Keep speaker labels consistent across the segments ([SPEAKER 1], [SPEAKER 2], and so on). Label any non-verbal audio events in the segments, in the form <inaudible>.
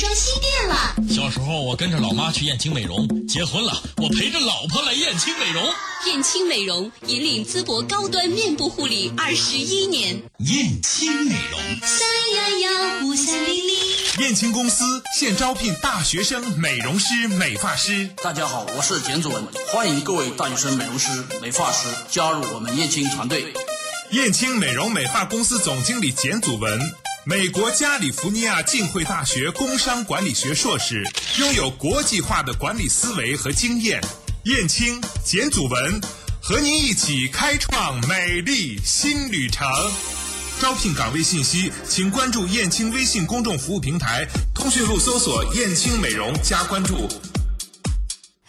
[SPEAKER 1] 装新店了。
[SPEAKER 2] 小时候我跟着老妈去燕青美容，结婚了我陪着老婆来燕青美容。
[SPEAKER 3] 燕青美容引领淄博高端面部护理二十一年。
[SPEAKER 2] 燕青美容，
[SPEAKER 1] 三零幺幺五三零零。
[SPEAKER 4] 燕青公司现招聘大学生美容师、美发师。
[SPEAKER 5] 大家好，我是简祖文，欢迎各位大学生美容师、美发师加入我们燕青团队。
[SPEAKER 4] 燕青美容美发公司总经理简祖文，美国加利福尼亚浸会大学工商管理学硕士，拥有国际化的管理思维和经验。燕青、简祖文和您一起开创美丽新旅程。招聘岗位信息，请关注燕青微信公众服务平台，通讯录搜索“燕青美容”加关注。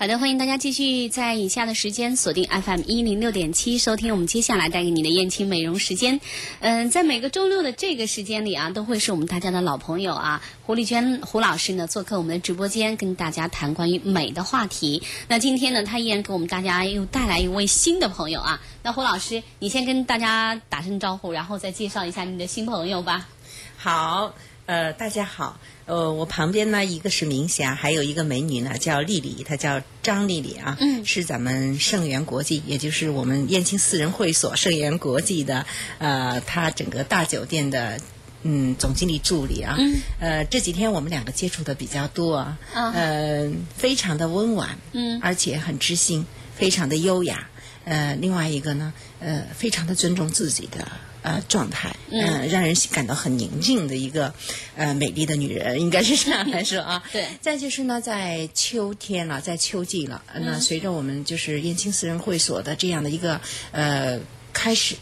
[SPEAKER 6] 好的，欢迎大家继续在以下的时间锁定 FM 一零六点七，收听我们接下来带给你的燕青美容时间。嗯，在每个周六的这个时间里啊，都会是我们大家的老朋友啊，胡丽娟胡老师呢做客我们的直播间，跟大家谈关于美的话题。那今天呢，他依然给我们大家又带来一位新的朋友啊。那胡老师，你先跟大家打声招呼，然后再介绍一下你的新朋友吧。
[SPEAKER 7] 好，呃，大家好。呃，我旁边呢，一个是明霞，还有一个美女呢，叫丽丽，她叫张丽丽啊，
[SPEAKER 6] 嗯
[SPEAKER 7] 是咱们盛源国际，也就是我们燕青私人会所盛源国际的，呃，她整个大酒店的。嗯，总经理助理啊，
[SPEAKER 6] 嗯
[SPEAKER 7] 呃，这几天我们两个接触的比较多啊，
[SPEAKER 6] 啊
[SPEAKER 7] 呃，非常的温婉，
[SPEAKER 6] 嗯
[SPEAKER 7] 而且很知性，非常的优雅，呃，另外一个呢，呃，非常的尊重自己的呃状态，嗯、让人感到很宁静的一个呃美丽的女人，应该是这样来说啊。<laughs>
[SPEAKER 6] 对
[SPEAKER 7] 再就是呢，在秋天了，在秋季了，呃那随着我们就是燕青私人会所的这样的一个呃。开始，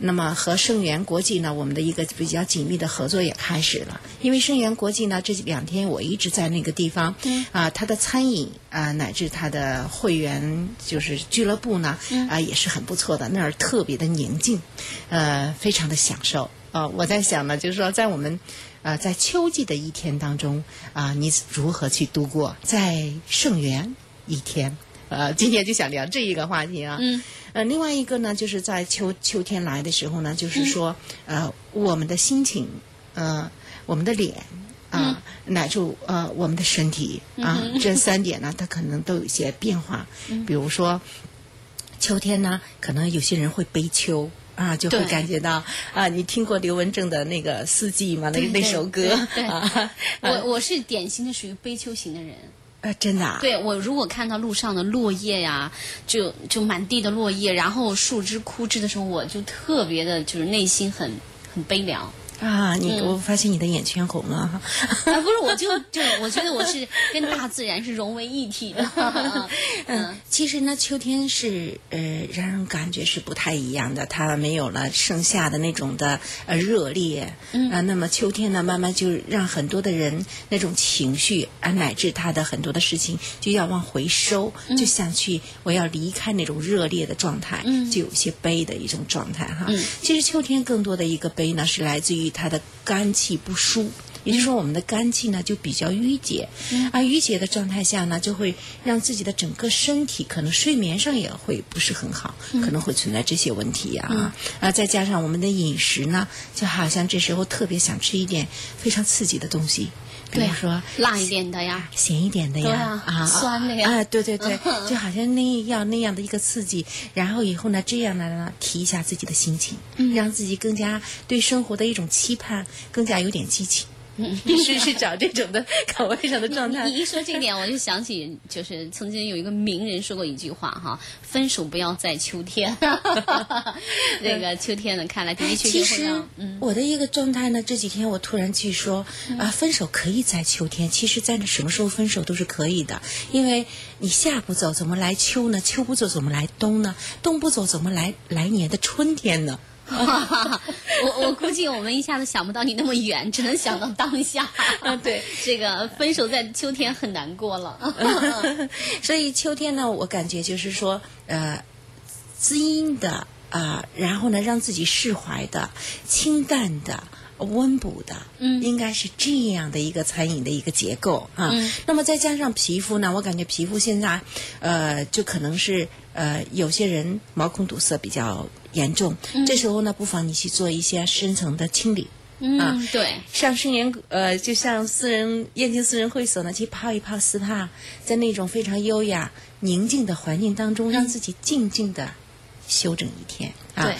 [SPEAKER 7] 那么和盛源国际呢，我们的一个比较紧密的合作也开始了。因为盛源国际呢，这两天我一直在那个地方，啊、它的餐饮啊、乃至它的会员就是俱乐部呢，啊、也是很不错的，那儿特别的宁静，呃，非常的享受。呃，我在想呢，就是说在我们。呃，在秋季的一天当中啊、你如何去度过在盛源一天？呃，今天就想聊这一个话题啊。
[SPEAKER 6] 嗯。
[SPEAKER 7] 呃，另外一个呢，就是在秋秋天来的时候呢，就是说，呃，我们的心情，呃，我们的脸。啊，乃至呃我们的身体啊，这三点呢，它可能都有一些变化。比如说，秋天呢，可能有些人会悲秋。啊，就会感觉到啊，你听过刘文正的那个《四季》吗？那那首歌
[SPEAKER 6] 对对
[SPEAKER 7] 啊，
[SPEAKER 6] 我我是典型的属于悲秋型的人。
[SPEAKER 7] 真的啊，
[SPEAKER 6] 对我如果看到路上的落叶呀，就就满地的落叶，然后树枝枯枝的时候，我就特别的，就是内心很很悲凉。
[SPEAKER 7] 啊，你
[SPEAKER 6] 嗯。
[SPEAKER 7] 我发现你的眼圈红了。哈。
[SPEAKER 6] 啊，不是，我就就我觉得我是跟大自然是融为一体的。<laughs>
[SPEAKER 7] 嗯，其实呢，秋天是呃，让人感觉是不太一样的，它没有了盛夏的那种的呃热烈，嗯。啊，那么秋天呢，慢慢就让很多的人那种情绪啊，乃至他的很多的事情就要往回收，就想去我要离开那种热烈的状态，嗯，就有些悲的一种状态哈。
[SPEAKER 6] 嗯。
[SPEAKER 7] 其实秋天更多的一个悲呢，是来自于它的肝气不舒。也就是说，我们的肝气呢就比较郁结，而郁结的状态下呢，就会让自己的整个身体可能睡眠上也会不是很好，可能会存在这些问题啊。啊，再加上我们的饮食呢，就好像这时候特别想吃一点非常刺激的东西，比如说
[SPEAKER 6] 辣一点的呀，
[SPEAKER 7] 咸一点的呀，
[SPEAKER 6] 啊酸的呀。
[SPEAKER 7] 啊，对对对，
[SPEAKER 6] 嗯 <laughs>
[SPEAKER 7] 就好像那样那样的一个刺激，然后以后呢，这样呢，提一下自己的心情，
[SPEAKER 6] 嗯。
[SPEAKER 7] 让自己更加对生活的一种期盼，更加有点激情。<laughs> 是是找这种的岗位上的状态
[SPEAKER 6] 你。一说这点，我就想起，就是曾经有一个名人说过一句话哈：“分手不要在秋天。<laughs> <laughs> ”那个秋天呢，看来的的确
[SPEAKER 7] 其实
[SPEAKER 6] 嗯
[SPEAKER 7] 我的一个状态呢，这几天我突然去说啊，分手可以在秋天。其实，在什么时候分手都是可以的，因为你夏不走，怎么来秋呢？秋不走，怎么来冬呢？冬不走，怎么来来年的春天呢？<laughs>
[SPEAKER 6] 我我估计我们一下子想不到你那么远，只能想到当下。<laughs>
[SPEAKER 7] 对，
[SPEAKER 6] 这个分手在秋天很难过了。<laughs>
[SPEAKER 7] 所以秋天呢，我感觉就是说，呃，滋阴的啊、然后呢，让自己释怀的、清淡的。温补的，
[SPEAKER 6] 嗯。
[SPEAKER 7] 应该是这样的一个餐饮的一个结构啊。
[SPEAKER 6] 嗯。
[SPEAKER 7] 那么再加上皮肤呢，我感觉皮肤现在，呃，就可能是呃，有些人毛孔堵塞比较严重，
[SPEAKER 6] 嗯。
[SPEAKER 7] 这时候呢，不妨你去做一些深层的清理。
[SPEAKER 6] 嗯，对，
[SPEAKER 7] 上圣园呃，就像私人燕京私人会所呢，去泡一泡 SPA，在那种非常优雅、宁静的环境当中，让自己静静的休整一天啊。
[SPEAKER 6] 对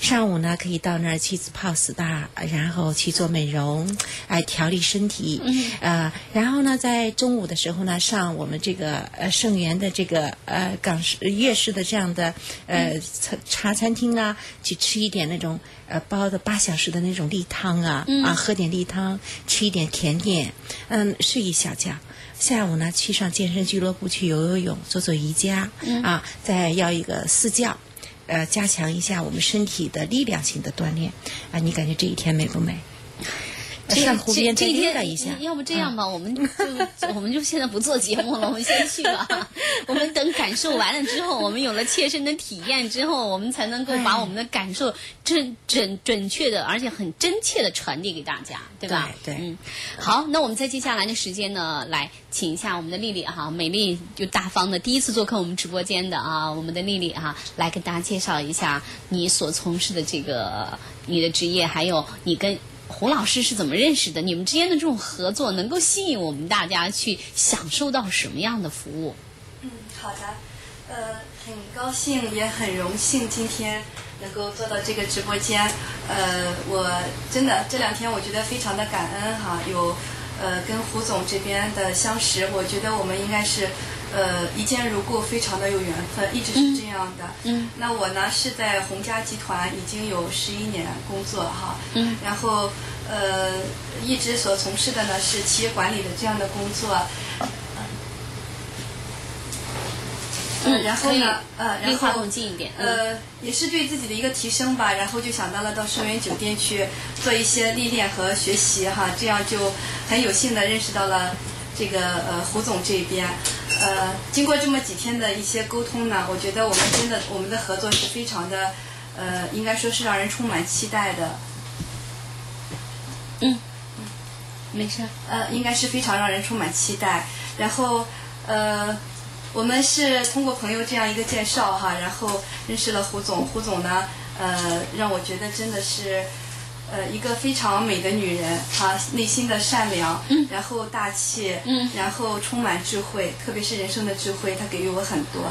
[SPEAKER 7] 上午呢，可以到那儿去泡 SPA，然后去做美容，哎，调理身体。嗯。呃，然后呢，在中午的时候呢，上我们这个呃盛源的这个呃港式粤式的这样的呃茶茶餐厅啊，去吃一点那种呃煲的八小时的那种例汤啊，啊，喝点例汤，吃一点甜点，嗯，睡一小觉。下午呢，去上健身俱乐部去游游泳，做做瑜伽，啊，再要一个私教。呃，加强一下我们身体的力量型的锻炼啊！你感觉这一天美不美？<laughs>
[SPEAKER 6] 这
[SPEAKER 7] 上湖边再
[SPEAKER 6] 这一天
[SPEAKER 7] 溜达一下，
[SPEAKER 6] 要不这样吧，我们就我们就现在不做节目了，我们先去吧。<laughs> 我们等感受完了之后，我们有了切身的体验之后，我们才能够把我们的感受准准准确的，而且很真切的传递给大家，对吧？
[SPEAKER 7] 对对
[SPEAKER 6] 嗯。好，那我们在接下来的时间呢，来请一下我们的丽丽哈，美丽就大方的第一次做客我们直播间的啊，我们的丽丽哈，来跟大家介绍一下你所从事的这个你的职业，还有你跟。胡老师是怎么认识的？你们之间的这种合作能够吸引我们大家去享受到什么样的服务？
[SPEAKER 8] 嗯，好的，呃，很高兴也很荣幸今天能够做到这个直播间。呃，我真的这两天我觉得非常的感恩哈，有呃跟胡总这边的相识，我觉得我们应该是呃一见如故，非常的有缘分，一直是这样的。
[SPEAKER 6] 嗯。
[SPEAKER 8] 那我呢是在洪家集团已经有十一年工作哈。
[SPEAKER 6] 嗯。
[SPEAKER 8] 然后呃一直所从事的呢是企业管理的这样的工作。嗯，然后呢，呃，然后
[SPEAKER 6] 更近一点。嗯
[SPEAKER 8] 呃，也是对自己的一个提升吧，然后就想到了到盛源酒店去做一些历练和学习哈，这样就很有幸的认识到了这个呃胡总这边。呃，经过这么几天的一些沟通呢，我觉得我们真的我们的合作是非常的，呃，应该说是让人充满期待的。
[SPEAKER 6] 嗯没事。
[SPEAKER 8] 呃，应该是非常让人充满期待。然后，呃，我们是通过朋友这样一个介绍哈，然后认识了胡总。胡总呢，呃，让我觉得真的是，呃，一个非常美的女人哈，内心的善良，
[SPEAKER 6] 嗯
[SPEAKER 8] 然后大气，
[SPEAKER 6] 嗯
[SPEAKER 8] 然后充满智慧，特别是人生的智慧，她给予我很多。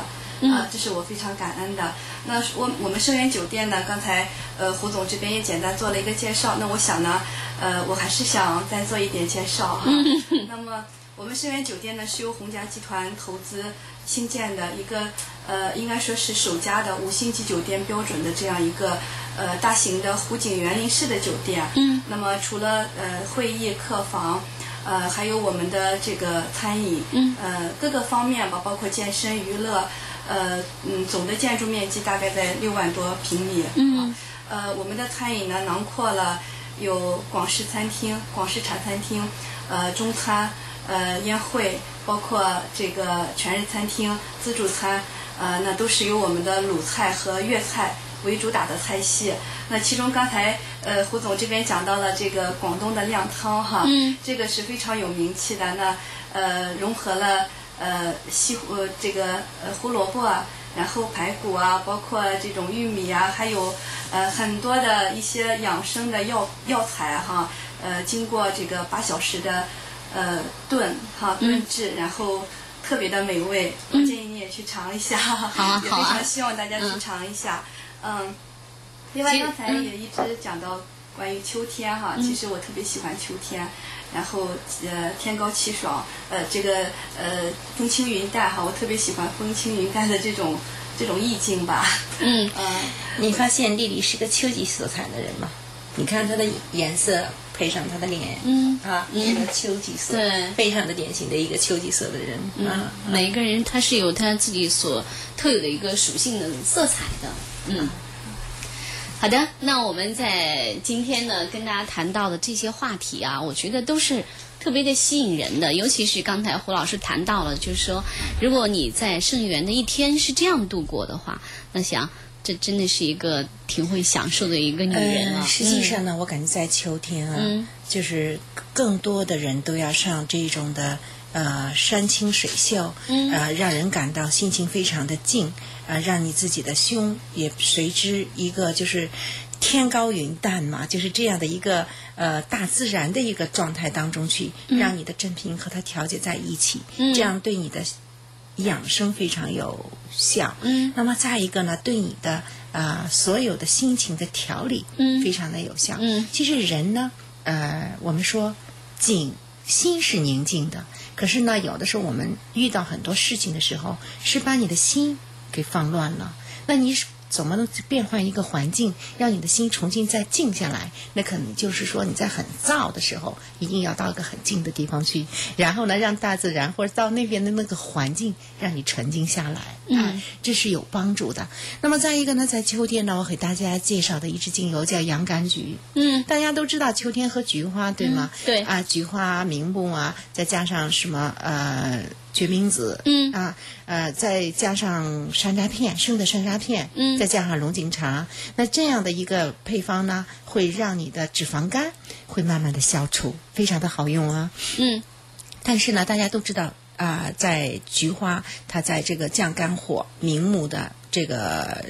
[SPEAKER 6] 嗯
[SPEAKER 8] 啊，这是我非常感恩的。那我我们盛源酒店呢，刚才呃胡总这边也简单做了一个介绍。那我想呢，呃，我还是想再做一点介绍哈。<laughs> 那么我们深源酒店呢是由洪家集团投资新建的一个呃，应该说是首家的五星级酒店标准的这样一个呃大型的湖景园林式的酒店。
[SPEAKER 6] 嗯。
[SPEAKER 8] 那么除了呃会议客房。呃，还有我们的这个餐饮，
[SPEAKER 6] 嗯
[SPEAKER 8] 呃，各个方面吧，包括健身娱乐，呃，嗯，总的建筑面积大概在六万多平米。
[SPEAKER 6] 嗯。
[SPEAKER 8] 呃，我们的餐饮呢，囊括了有广式餐厅、广式茶餐厅，呃，中餐，呃，宴会，包括这个全日餐厅、自助餐，呃，那都是由我们的鲁菜和粤菜为主打的菜系。那其中刚才呃胡总这边讲到了这个广东的靓汤哈，
[SPEAKER 6] 嗯
[SPEAKER 8] 这个是非常有名气的。那呃融合了呃西湖呃这个呃胡萝卜啊，然后排骨啊，包括这种玉米啊，还有呃很多的一些养生的药药材哈，呃经过这个八小时的呃炖哈炖制，然后特别的美味，我建议你也去尝一下，
[SPEAKER 6] 好啊
[SPEAKER 8] 也 <laughs>
[SPEAKER 6] 好啊
[SPEAKER 8] 非常希望大家去
[SPEAKER 6] 嗯
[SPEAKER 8] 尝一下，嗯。另外，刚才也一直讲到关于秋天哈，
[SPEAKER 6] 嗯
[SPEAKER 8] 其实我特别喜欢秋天，然后呃天高气爽，呃这个呃风轻云淡哈，我特别喜欢风轻云淡的这种这种意境吧。
[SPEAKER 6] 嗯
[SPEAKER 8] 嗯，<laughs>
[SPEAKER 7] 你发现丽丽是个秋季色彩的人吗？你看它的颜色配上他的脸，
[SPEAKER 6] 嗯。
[SPEAKER 7] 啊，是个秋季色，
[SPEAKER 6] 对。
[SPEAKER 7] 非常的典型的一个秋季色的人，啊，
[SPEAKER 6] 每一个人他是有他自己所特有的一个属性的色彩的，嗯。好的，那我们在今天呢跟大家谈到的这些话题啊，我觉得都是特别的吸引人的，尤其是刚才胡老师谈到了，就是说，如果你在圣园的一天是这样度过的话，那想这真的是一个挺会享受的一个女人啊。
[SPEAKER 7] 呃实际上呢，我感觉在秋天啊，
[SPEAKER 6] 嗯。
[SPEAKER 7] 就是更多的人都要上这种的呃山清水秀，
[SPEAKER 6] 嗯。
[SPEAKER 7] 呃，让人感到心情非常的静，呃，让你自己的胸也随之一个就是天高云淡嘛，就是这样的一个呃大自然的一个状态当中去，让你的振频和它调节在一起，
[SPEAKER 6] 嗯。
[SPEAKER 7] 这样对你的养生非常有效。
[SPEAKER 6] 嗯
[SPEAKER 7] 那么再一个呢，对你的啊、呃所有的心情的调理，
[SPEAKER 6] 嗯
[SPEAKER 7] 非常的有效。
[SPEAKER 6] 嗯
[SPEAKER 7] 其实人呢，呃，我们说静心是宁静的，可是呢，有的时候我们遇到很多事情的时候，是把你的心给放乱了。那你是怎么能变换一个环境，让你的心重新再静下来？那可能就是说你在很燥的时候，一定要到一个很静的地方去，然后呢，让大自然或者到那边的那个环境，让你沉静下来。嗯，这是有帮助的。那么再一个呢，在秋天呢，我给大家介绍的一支精油叫洋甘菊。
[SPEAKER 6] 嗯
[SPEAKER 7] 大家都知道秋天喝菊花，对吗？
[SPEAKER 6] 嗯对
[SPEAKER 7] 啊，菊花、明目啊，再加上什么呃决明子，
[SPEAKER 6] 嗯。
[SPEAKER 7] 啊呃，再加上山楂片，生的山楂片，
[SPEAKER 6] 嗯。
[SPEAKER 7] 再加上龙井茶，那这样的一个配方呢，会让你的脂肪肝会慢慢的消除，非常的好用啊。
[SPEAKER 6] 嗯。
[SPEAKER 7] 但是呢，大家都知道啊、在菊花它在这个降肝火、明目的这个呃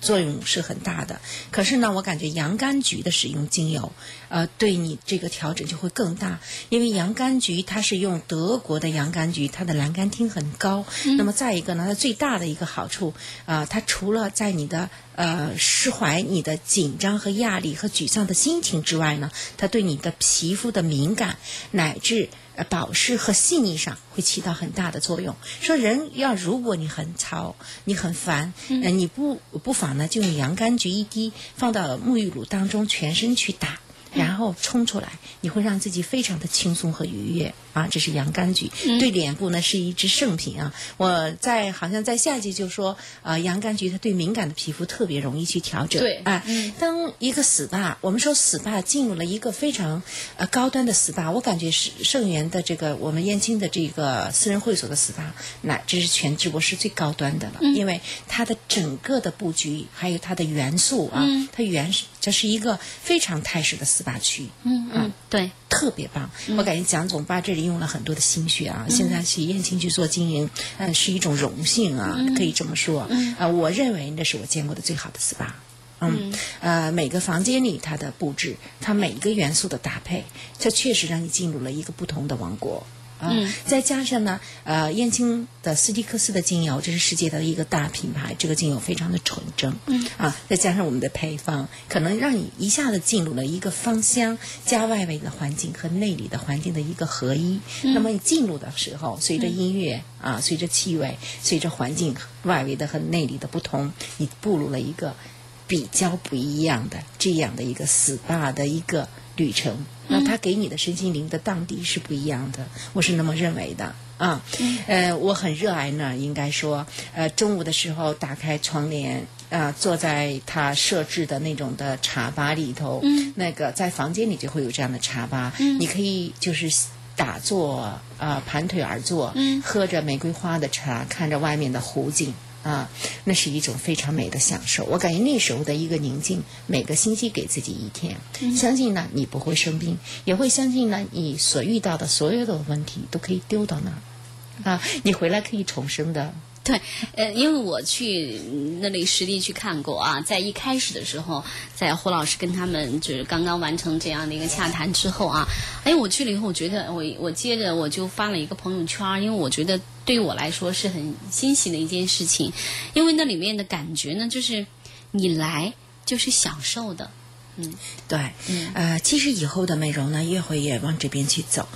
[SPEAKER 7] 作用是很大的。可是呢，我感觉洋甘菊的使用精油，呃，对你这个调整就会更大，因为洋甘菊它是用德国的洋甘菊，它的蓝甘汀很高。那么再一个呢，它最大的一个好处，啊、它除了在你的呃释怀你的紧张和压力和沮丧的心情之外呢，它对你的皮肤的敏感乃至呃保湿和细腻上会起到很大的作用。说人要如果你很操，你很烦，呃，你不不妨呢就用洋甘菊一滴放到沐浴乳当中，全身去打。然后冲出来，你会让自己非常的轻松和愉悦啊！这是洋甘菊，对脸部呢是一支圣品啊！我在好像在下集就说，呃，洋甘菊它对敏感的皮肤特别容易去调整。
[SPEAKER 6] 对
[SPEAKER 7] 啊，当一个 SPA，我们说 SPA 进入了一个非常呃高端的 SPA，我感觉是盛源的这个我们燕青的这个私人会所的 SPA，那这是全直播是最高端的了，因为它的整个的布局还有它的元素啊，它原是这是一个非常泰式的 SPA 区，
[SPEAKER 6] 嗯嗯，对，
[SPEAKER 7] 特别棒。我感觉蒋总把这里用了很多的心血啊，现在去燕青去做经营，嗯，是一种荣幸啊，可以这么说。啊、我认为那是我见过的最好的 SPA。嗯，呃，每个房间里它的布置，它每一个元素的搭配，这确实让你进入了一个不同的王国。啊，再加上呢，呃，燕青的斯蒂克斯的精油，这是世界的一个大品牌，这个精油非常的纯正，嗯，啊，再加上我们的配方，可能让你一下子进入了一个芳香加外围的环境和内里的环境的一个合一。那么你进入的时候，随着音乐啊，随着气味，随着环境外围的和内里的不同，你步入了一个比较不一样的这样的一个 SPA 的一个旅程。那他给你的身心灵的荡涤是不一样的，我是那么认为的啊。呃，我很热爱呢，应该说，呃，中午的时候打开窗帘。啊，坐在他设置的那种的茶吧里头，那个在房间里就会有这样的茶吧，你可以就是打坐啊、盘腿而坐，喝着玫瑰花的茶，看着外面的湖景。啊，那是一种非常美的享受。我感觉那时候的一个宁静，每个星期给自己一天，相信呢你不会生病，也会相信呢你所遇到的所有的问题都可以丢到那儿，啊，你回来可以重生的。
[SPEAKER 6] 对，呃，因为我去那里实地去看过啊，在一开始的时候，在胡老师跟他们就是刚刚完成这样的一个洽谈之后啊，哎，我去了以后，我觉得我我接着我就发了一个朋友圈，因为我觉得对于我来说是很欣喜的一件事情，因为那里面的感觉呢，就是你来就是享受的，
[SPEAKER 7] 对，嗯。呃，其实以后的美容呢，越会越往这边去走，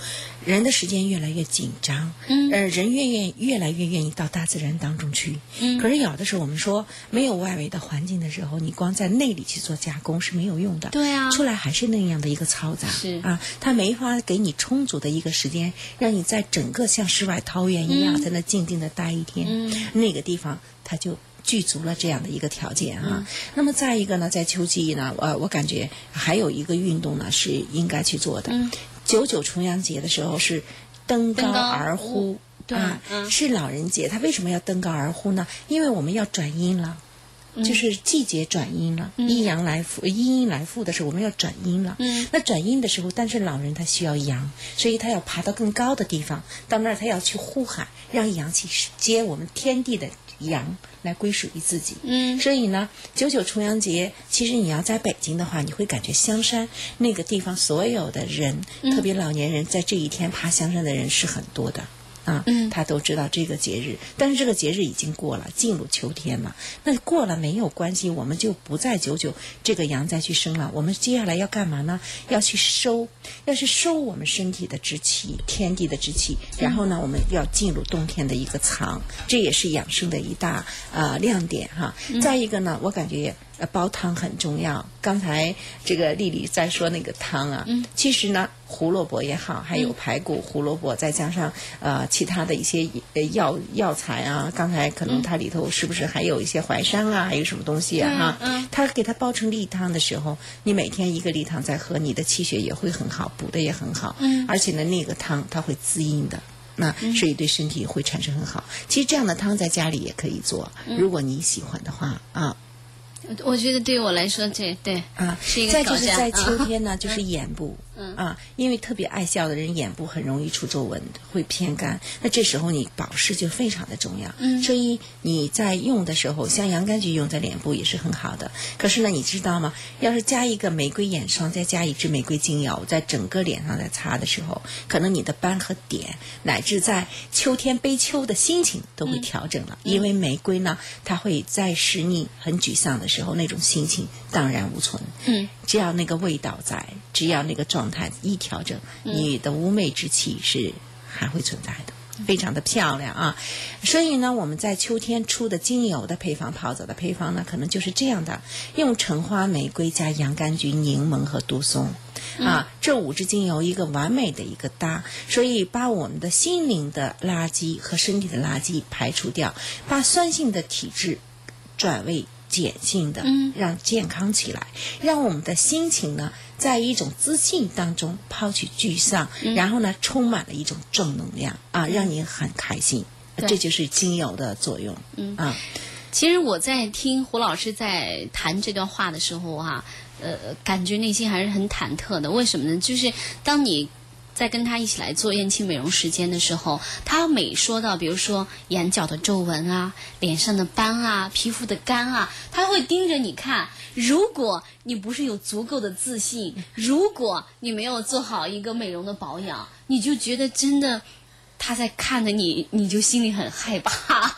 [SPEAKER 7] 人的时间越来越紧张，嗯，呃，人越愿越来越愿意到大自然当中去，嗯，可是有的时候我们说没有外围的环境的时候，你光在内里去做加工是没有用的，
[SPEAKER 6] 对啊
[SPEAKER 7] 出来还是那样的一个嘈杂，
[SPEAKER 6] 是
[SPEAKER 7] 啊，它没法给你充足的一个时间，让你在整个像世外桃源一样，在那静静的待一天，嗯，那个地方它就。具足了这样的一个条件啊。那么再一个呢，在秋季呢，呃，我感觉还有一个运动呢是应该去做的。九九重阳节的时候是
[SPEAKER 6] 登高
[SPEAKER 7] 而呼。
[SPEAKER 6] 对
[SPEAKER 7] 啊，
[SPEAKER 6] 嗯
[SPEAKER 7] 是老人节，他为什么要登高而呼呢？因为我们要转阴了。就是季节转阴了，阴阳来复，阴阴来复的时候，我们要转阴了。
[SPEAKER 6] 嗯
[SPEAKER 7] 那转阴的时候，但是老人他需要阳，所以他要爬到更高的地方，到那儿他要去呼喊，让阳气接我们天地的阳来归属于自己。
[SPEAKER 6] 嗯
[SPEAKER 7] 所以呢，九九重阳节，其实你要在北京的话，你会感觉香山那个地方所有的人，特别老年人，在这一天爬香山的人是很多的。啊，
[SPEAKER 6] 嗯
[SPEAKER 7] 他都知道这个节日，但是这个节日已经过了，进入秋天了。那过了没有关系，我们就不再九九这个阳再去生了。我们接下来要干嘛呢？要去收，要去收我们身体的之气，天地的之气。然后呢，我们要进入冬天的一个藏，这也是养生的一大呃亮点哈。再一个呢，我感觉。呃，煲汤很重要。刚才这个丽丽在说那个汤啊，嗯，其实呢，胡萝卜也好，还有排骨、胡萝卜，再加上呃其他的一些呃药药材啊，刚才可能它里头是不是还有一些淮山啊，还有什么东西啊？哈，
[SPEAKER 6] 嗯，
[SPEAKER 7] 它给它煲成例汤的时候，你每天一个例汤在喝，你的气血也会很好，补的也很好，
[SPEAKER 6] 嗯，
[SPEAKER 7] 而且呢，那个汤它会滋阴的。那所以对身体会产生很好。其实这样的汤在家里也可以做，如果你喜欢的话啊。
[SPEAKER 6] 我觉得对于我来说，这对
[SPEAKER 7] 啊，
[SPEAKER 6] 是一个
[SPEAKER 7] 再。就是在秋天呢，
[SPEAKER 6] 啊
[SPEAKER 7] 就是眼部，
[SPEAKER 6] 嗯
[SPEAKER 7] 啊，因为特别爱笑的人眼部很容易出皱纹，会偏干。那这时候你保湿就非常的重要。
[SPEAKER 6] 嗯
[SPEAKER 7] 所以你在用的时候，像洋甘菊用在脸部也是很好的。可是呢，你知道吗？要是加一个玫瑰眼霜，再加一支玫瑰精油，在整个脸上在擦的时候，可能你的斑和点，乃至在秋天悲秋的心情都会调整了。因为玫瑰呢，它会在使你很沮丧的时候，那种心情荡然无存。
[SPEAKER 6] 嗯，
[SPEAKER 7] 只要那个味道在，只要那个状态一调整，你的妩媚之气是还会存在的。非常的漂亮啊，所以呢，我们在秋天出的精油的配方、泡澡的配方呢，可能就是这样的：用橙花、玫瑰加洋甘菊、柠檬和杜松，啊，这五支精油一个完美的一个搭，所以把我们的心灵的垃圾和身体的垃圾排除掉，把酸性的体质转为碱性的，
[SPEAKER 6] 嗯
[SPEAKER 7] 让健康起来，让我们的心情呢，在一种自信当中抛去沮丧，
[SPEAKER 6] 嗯
[SPEAKER 7] 然后呢，充满了一种正能量啊，让你很开心。这就是精油的作用。
[SPEAKER 6] 嗯
[SPEAKER 7] 啊，
[SPEAKER 6] 其实我在听胡老师在谈这段话的时候啊，呃，感觉内心还是很忐忑的。为什么呢？就是当你在跟他一起来做燕青美容时间的时候，他每说到，比如说眼角的皱纹啊、脸上的斑啊、皮肤的干啊，他会盯着你看。如果你不是有足够的自信，如果你没有做好一个美容的保养，你就觉得真的。他在看着你，你就心里很害怕，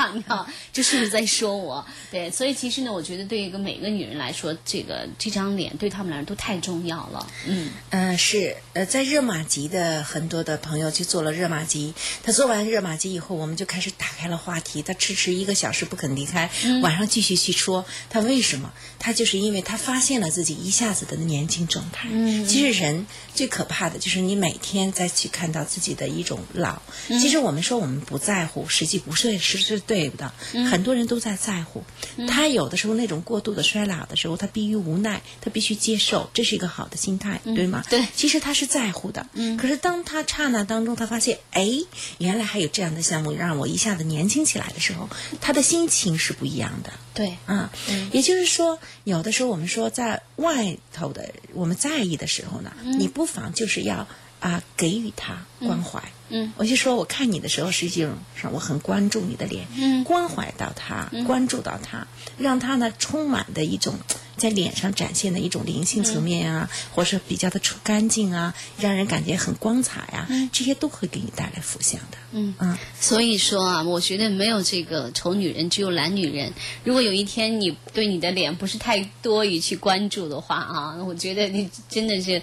[SPEAKER 6] 这是不是在说我？<laughs> 对，所以其实呢，我觉得对一个每个女人来说，这个这张脸对她们来说都太重要了。嗯
[SPEAKER 7] 呃，是呃，在热玛吉的很多的朋友去做了热玛吉，他做完热玛吉以后，我们就开始打开了话题，他迟迟一个小时不肯离开，晚上继续去说他为什么？他就是因为他发现了自己一下子的年轻状态。
[SPEAKER 6] 嗯
[SPEAKER 7] 其实人最可怕的就是你每天再去看到自己的一种老。其实我们说我们不在乎，实际不是是是对的。很多人都在在乎，他有的时候那种过度的衰老的时候，他逼于无奈，他必须接受，这是一个好的心态，对吗？
[SPEAKER 6] 对
[SPEAKER 7] 其实他是在乎的。嗯。可是当他刹那当中，他发现，哎，原来还有这样的项目让我一下子年轻起来的时候，他的心情是不一样的。
[SPEAKER 6] 对，
[SPEAKER 7] 啊，也就是说，有的时候我们说在外头的我们在意的时候呢，你不妨就是要啊给予他关怀。
[SPEAKER 6] 嗯
[SPEAKER 7] 我就说，我看你的时候，实际上我很关注你的脸，
[SPEAKER 6] 嗯
[SPEAKER 7] 关怀到他，关注到他，让他呢充满的一种在脸上展现的一种灵性层面啊，或者是比较的出干净啊，让人感觉很光彩啊，这些都会给你带来福相的。
[SPEAKER 6] 嗯
[SPEAKER 7] 啊，
[SPEAKER 6] 所以说啊，我觉得没有这个丑女人，只有懒女人。如果有一天你对你的脸不是太多于去关注的话啊，我觉得你真的是。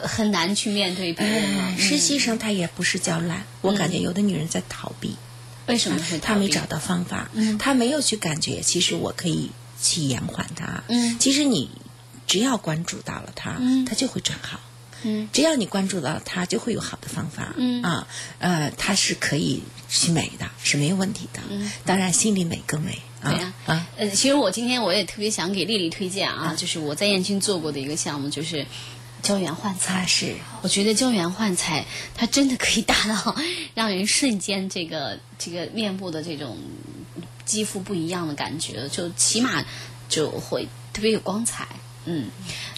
[SPEAKER 6] 呃很难去面对别人
[SPEAKER 7] 实习生他也不是叫懒，我感觉有的女人在逃避。
[SPEAKER 6] 为什么会逃避
[SPEAKER 7] 他没找到方法，
[SPEAKER 6] 嗯
[SPEAKER 7] 他没有去感觉，其实我可以去延缓它。
[SPEAKER 6] 嗯
[SPEAKER 7] 其实你只要关注到了它，
[SPEAKER 6] 嗯
[SPEAKER 7] 它就会转好。
[SPEAKER 6] 嗯
[SPEAKER 7] 只要你关注到它，就会有好的方法。
[SPEAKER 6] 嗯
[SPEAKER 7] 啊，呃，它是可以去美的，是没有问题的。
[SPEAKER 6] 嗯
[SPEAKER 7] 当然心里美更美
[SPEAKER 6] 对呀
[SPEAKER 7] 啊啊。
[SPEAKER 6] 呃，其实我今天我也特别想给丽丽推荐啊，就是我在燕京做过的一个项目，就是胶原焕彩。
[SPEAKER 7] 它是
[SPEAKER 6] 我觉得胶原焕彩，它真的可以达到 <laughs> 让人瞬间这个这个面部的这种肌肤不一样的感觉，就起码就会特别有光彩。嗯，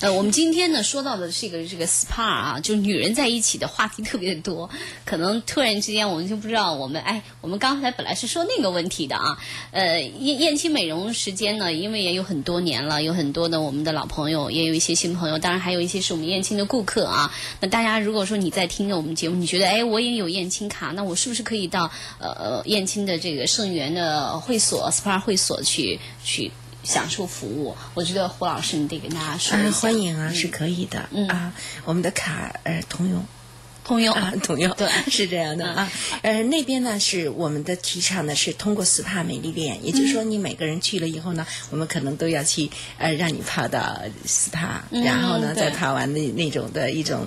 [SPEAKER 6] 呃，我们今天呢说到的是一个这个 SPA 啊，就是女人在一起的话题特别的多，可能突然之间我们就不知道我们哎，我们刚才本来是说那个问题的啊，呃，燕燕青美容时间呢，因为也有很多年了，有很多的我们的老朋友，也有一些新朋友，当然还有一些是我们燕青的顾客啊。那大家如果说你在听着我们节目，你觉得哎，我也有燕青卡，那我是不是可以到呃燕青的这个盛源的会所 SPA 会所去去？享受服务，我觉得胡老师你得跟大家说一下。
[SPEAKER 7] 欢迎啊，是可以的啊，我们的卡呃通用。
[SPEAKER 6] 通用
[SPEAKER 7] 啊，通用 <laughs>
[SPEAKER 6] 对，
[SPEAKER 7] 是这样的啊。呃，那边呢是我们的提倡呢，是通过 SPA 美丽莲，也就是说你每个人去了以后呢，我们可能都要去呃让你泡到 SPA，然后呢再泡完那那种的一种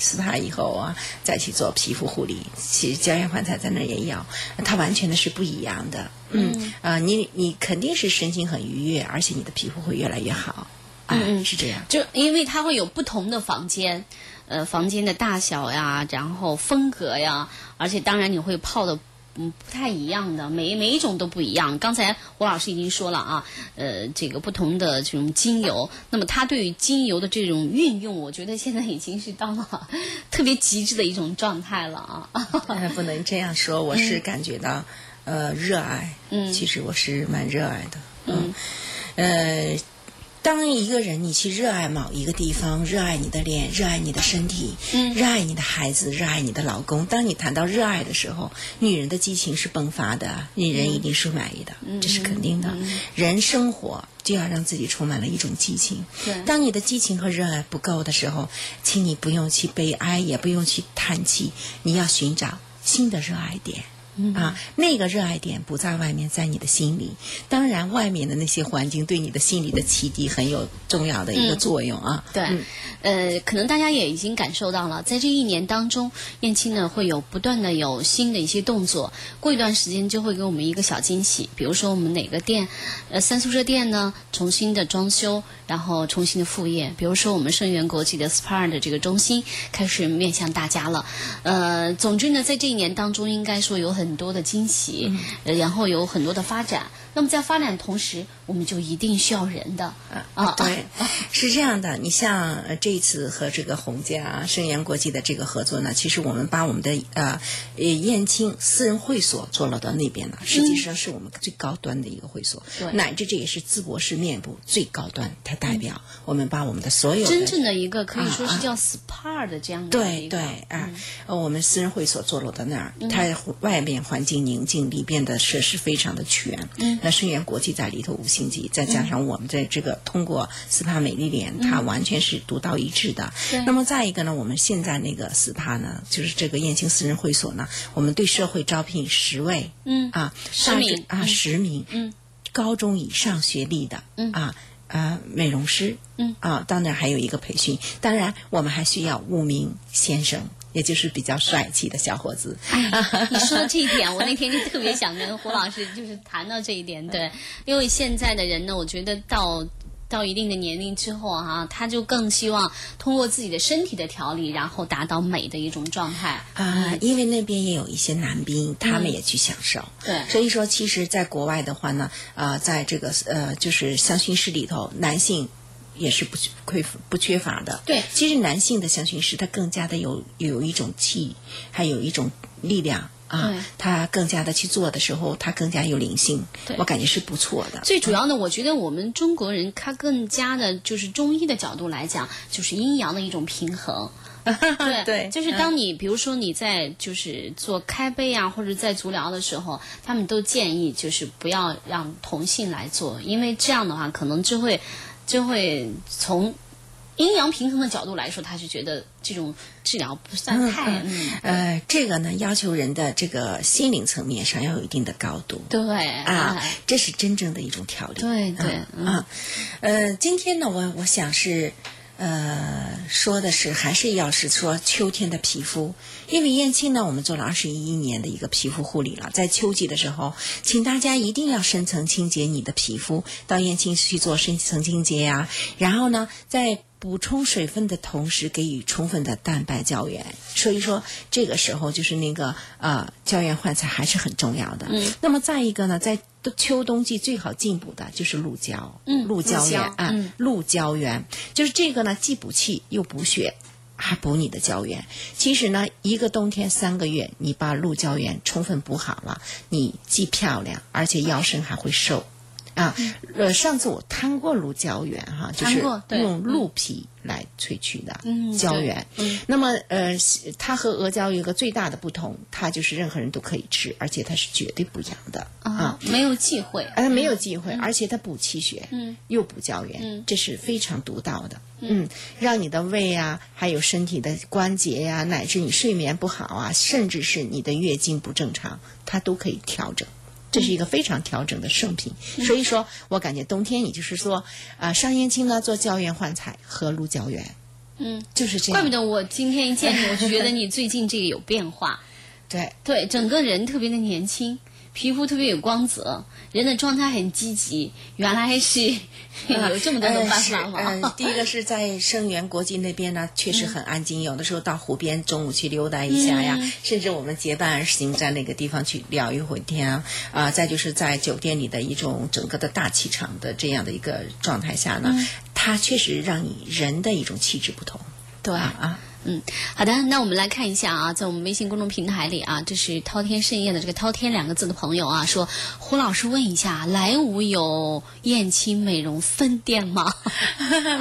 [SPEAKER 7] SPA 以后啊，再去做皮肤护理。其实胶原焕彩在那儿也有，它完全的是不一样的。嗯啊，你你肯定是神经很愉悦，而且你的皮肤会越来越好。啊嗯，是这样。
[SPEAKER 6] 就因为它会有不同的房间。呃，房间的大小呀，然后风格呀，而且当然你会泡的嗯不太一样的，每每一种都不一样。刚才胡老师已经说了啊，呃，这个不同的这种精油，那么它对于精油的这种运用，我觉得现在已经是到了特别极致的一种状态了啊。
[SPEAKER 7] 不能这样说，我是感觉到呃热爱，
[SPEAKER 6] 嗯，
[SPEAKER 7] 其实我是蛮热爱的，嗯，呃。当一个人你去热爱某一个地方，热爱你的脸，热爱你的身体，嗯，热爱你的孩子，热爱你的老公。当你谈到热爱的时候，女人的激情是迸发的，女人一定是满意的，这是肯定的。人生活就要让自己充满了一种激情。当你的激情和热爱不够的时候，请你不用去悲哀，也不用去叹气，你要寻找新的热爱点。啊，那个热爱点不在外面，在你的心里。当然，外面的那些环境对你的心理的启迪很有重要的一个作用啊。
[SPEAKER 6] 对，呃，可能大家也已经感受到了，在这一年当中，燕青呢会有不断的有新的一些动作。过一段时间就会给我们一个小惊喜，比如说我们哪个店，呃，三宿舍店呢重新的装修，然后重新的复业。比如说我们盛源国际的 SPA 的这个中心开始面向大家了。呃，总之呢，在这一年当中，应该说有很很多的惊喜，然后有很多的发展。那么在发展同时，我们就一定需要人的。
[SPEAKER 7] 啊，对，是这样的。你像这一次和这个红家盛源国际的这个合作呢，其实我们把我们的呃呃燕青私人会所做落到那边了，实际上是我们最高端的一个会所，乃至这也是淄博市面部最高端，它代表我们把我们的所有
[SPEAKER 6] 真正的一个可以说是叫 SPA 的这样的
[SPEAKER 7] 对对啊，我们私人会所坐落到那儿，它外面环境宁静，里边的设施非常的全。嗯。盛源国际在里头五星级，再加上我们在这个通过 SPA 美丽莲，它完全是独到一致的。那么再一个呢，我们现在那个 SPA 呢，就是这个燕青私人会所呢，我们对社会招聘十位，
[SPEAKER 6] 嗯
[SPEAKER 7] 啊，
[SPEAKER 6] 十名
[SPEAKER 7] 啊，十名，
[SPEAKER 6] 嗯，
[SPEAKER 7] 高中以上学历的，嗯啊啊，美容师，
[SPEAKER 6] 嗯
[SPEAKER 7] 啊，当然还有一个培训，当然我们还需要五名先生。也就是比较帅气的小伙子。
[SPEAKER 6] 你说这一点，我那天就特别想跟胡老师就是谈到这一点，对，因为现在的人呢，我觉得到到一定的年龄之后哈，他就更希望通过自己的身体的调理，然后达到美的一种状态
[SPEAKER 7] 啊。因为那边也有一些男兵，他们也去享受。
[SPEAKER 6] 对，
[SPEAKER 7] 所以说，其实，在国外的话呢，啊，在这个呃，就是香薰室里头，男性。也是不缺不缺乏的。
[SPEAKER 6] 对，
[SPEAKER 7] 其实男性的香薰师他更加的有有一种气，还有一种力量啊。他更加的去做的时候，他更加有灵性。我感觉是不错的。
[SPEAKER 6] 最主要呢，我觉得我们中国人他更加的就是中医的角度来讲，就是阴阳的一种平衡。<laughs> 对
[SPEAKER 7] 对，
[SPEAKER 6] 就是当你比如说你在就是做开背啊，或者在足疗的时候，他们都建议就是不要让同性来做，因为这样的话可能就会。就会从阴阳平衡的角度来说，他是觉得这种治疗不算太……
[SPEAKER 7] 嗯呃，这个呢，要求人的这个心灵层面上要有一定的高度。
[SPEAKER 6] 对
[SPEAKER 7] 啊，这是真正的一种调理。
[SPEAKER 6] 对对
[SPEAKER 7] 啊，呃，今天呢，我我想是。呃，说的是还是要是说秋天的皮肤，因为燕青呢，我们做了二十一年的一个皮肤护理了，在秋季的时候，请大家一定要深层清洁你的皮肤，到燕青去做深层清洁呀。然后呢，在补充水分的同时，给予充分的蛋白胶原。所以说，这个时候就是那个呃胶原焕彩还是很重要的。
[SPEAKER 6] 嗯。
[SPEAKER 7] 那么再一个呢，在都秋冬季最好进补的就是鹿胶，
[SPEAKER 6] 嗯
[SPEAKER 7] 鹿胶原啊，
[SPEAKER 6] 嗯
[SPEAKER 7] 鹿胶原就是这个呢，既补气又补血。还补你的胶原。其实呢，一个冬天三个月，你把鹿胶原充分补好了，你既漂亮，而且腰身还会瘦。啊，呃，上次我摊过鹿胶原哈，就是用鹿皮来萃取的胶原。那么呃，它和阿胶有一个最大的不同，它就是任何人都可以吃，而且它是绝对不痒的
[SPEAKER 6] 啊，没有忌讳。
[SPEAKER 7] 啊，它没有忌讳，而且它补气血，
[SPEAKER 6] 嗯，
[SPEAKER 7] 又补胶原，
[SPEAKER 6] 嗯。
[SPEAKER 7] 这是非常独到的，嗯，让你的胃啊，还有身体的关节呀、乃至你睡眠不好啊，甚至是你的月经不正常，它都可以调整。这是一个非常调整的圣品，
[SPEAKER 6] 嗯。
[SPEAKER 7] 所以说我感觉冬天，也就是说，啊、上燕青呢做胶原焕彩和鹿胶原，
[SPEAKER 6] 嗯，
[SPEAKER 7] 就是这样。
[SPEAKER 6] 怪不得我今天一见你，我就觉得你最近这个有变化。<laughs>
[SPEAKER 7] 对，
[SPEAKER 6] 对，整个人特别的年轻，皮肤特别有光泽，人的状态很积极。原来是 <laughs> 有这么多的办法吗？
[SPEAKER 7] 呃呃第一个是在生源国际那边呢，确实很安静，有的时候到湖边中午去溜达一下呀，
[SPEAKER 6] 嗯
[SPEAKER 7] 甚至我们结伴而行，在那个地方去聊一会天啊、啊再就是在酒店里的一种整个的大气场的这样的一个状态下呢，它确实让你人的一种气质不同。
[SPEAKER 6] 对
[SPEAKER 7] 啊啊。
[SPEAKER 6] 嗯，好的，那我们来看一下啊，在我们微信公众平台里啊，这是滔天盛宴的这个“滔天”两个字的朋友啊，说胡老师问一下，莱芜有燕青美容分店吗？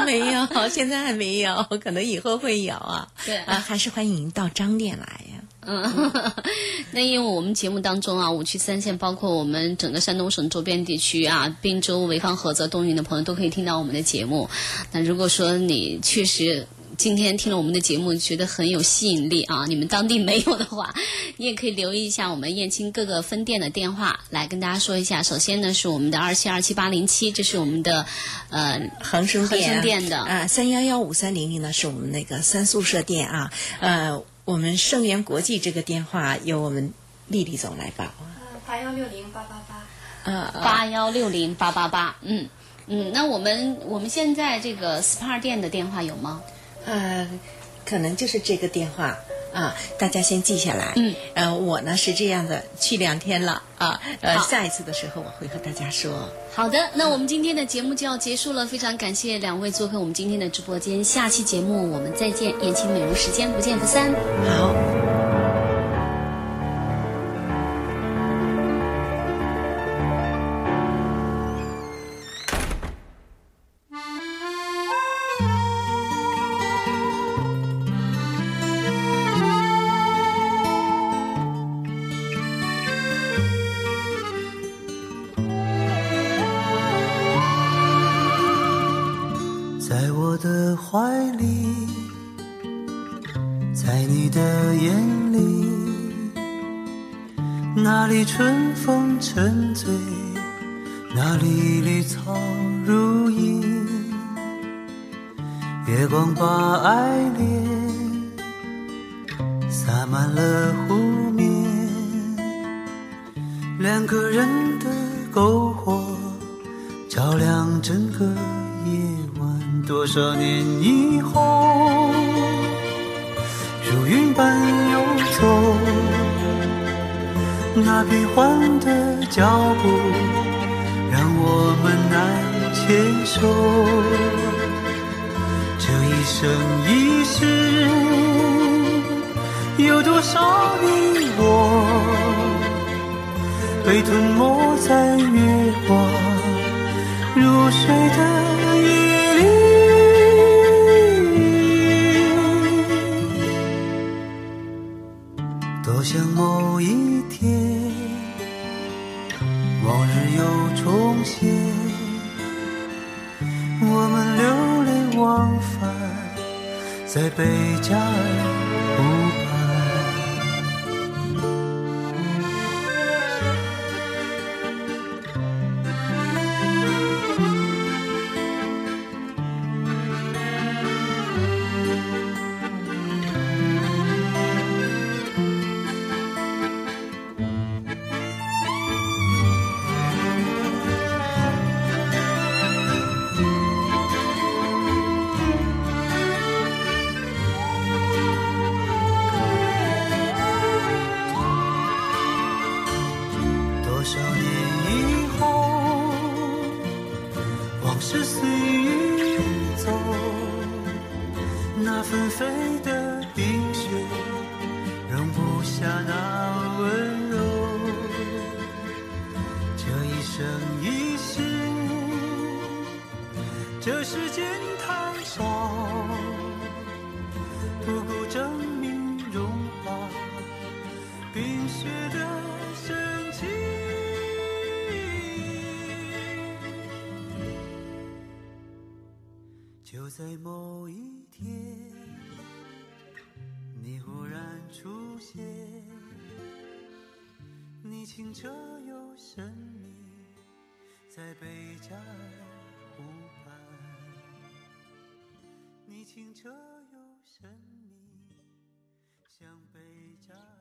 [SPEAKER 7] 没有，现在还没有，可能以后会有啊。
[SPEAKER 6] 对 <laughs>
[SPEAKER 7] 啊，还是欢迎您到张店来呀。
[SPEAKER 6] 嗯，那因为我们节目当中啊，五区三县包括我们整个山东省周边地区啊，滨州、潍坊、菏泽、东营的朋友都可以听到我们的节目。那如果说你确实今天听了我们的节目，觉得很有吸引力啊，你们当地没有的话，<laughs> 你也可以留意一下我们燕青各个分店的电话，来跟大家说一下。首先呢是我们的二七二七八零七，这是我们的呃
[SPEAKER 7] 恒生店
[SPEAKER 6] 恒生店的
[SPEAKER 7] 啊，三幺幺五三零零呢是我们那个三宿舍店啊，呃，我们盛源国际这个电话由我们丽丽总来报啊，
[SPEAKER 8] 八幺六零八八八。
[SPEAKER 7] 呃，
[SPEAKER 6] 八幺六零八八八，嗯嗯，那我们我们现在这个 SPA 店的电话有吗？
[SPEAKER 7] 呃，可能就是这个电话啊，大家先记下来。
[SPEAKER 6] 嗯，
[SPEAKER 7] 呃，我呢是这样的，去两天了啊，呃，下一次的时候我会和大家说。
[SPEAKER 6] 好的，那我们今天的节目就要结束了，非常感谢两位做客我们今天的直播间，下期节目我们再见，言情美容时间不见不散。
[SPEAKER 7] 好。
[SPEAKER 9] 两个人的篝火照亮整个夜晚。多少年以后，如云般游走，那变幻的脚步让我们难牵手。这一生一世，有多少你我被吞没在月光如水的夜里？多想某一天，往日又重现，我们流连忘返在贝加尔清澈又神秘，在贝加尔湖畔。你清澈又神秘，像贝加尔。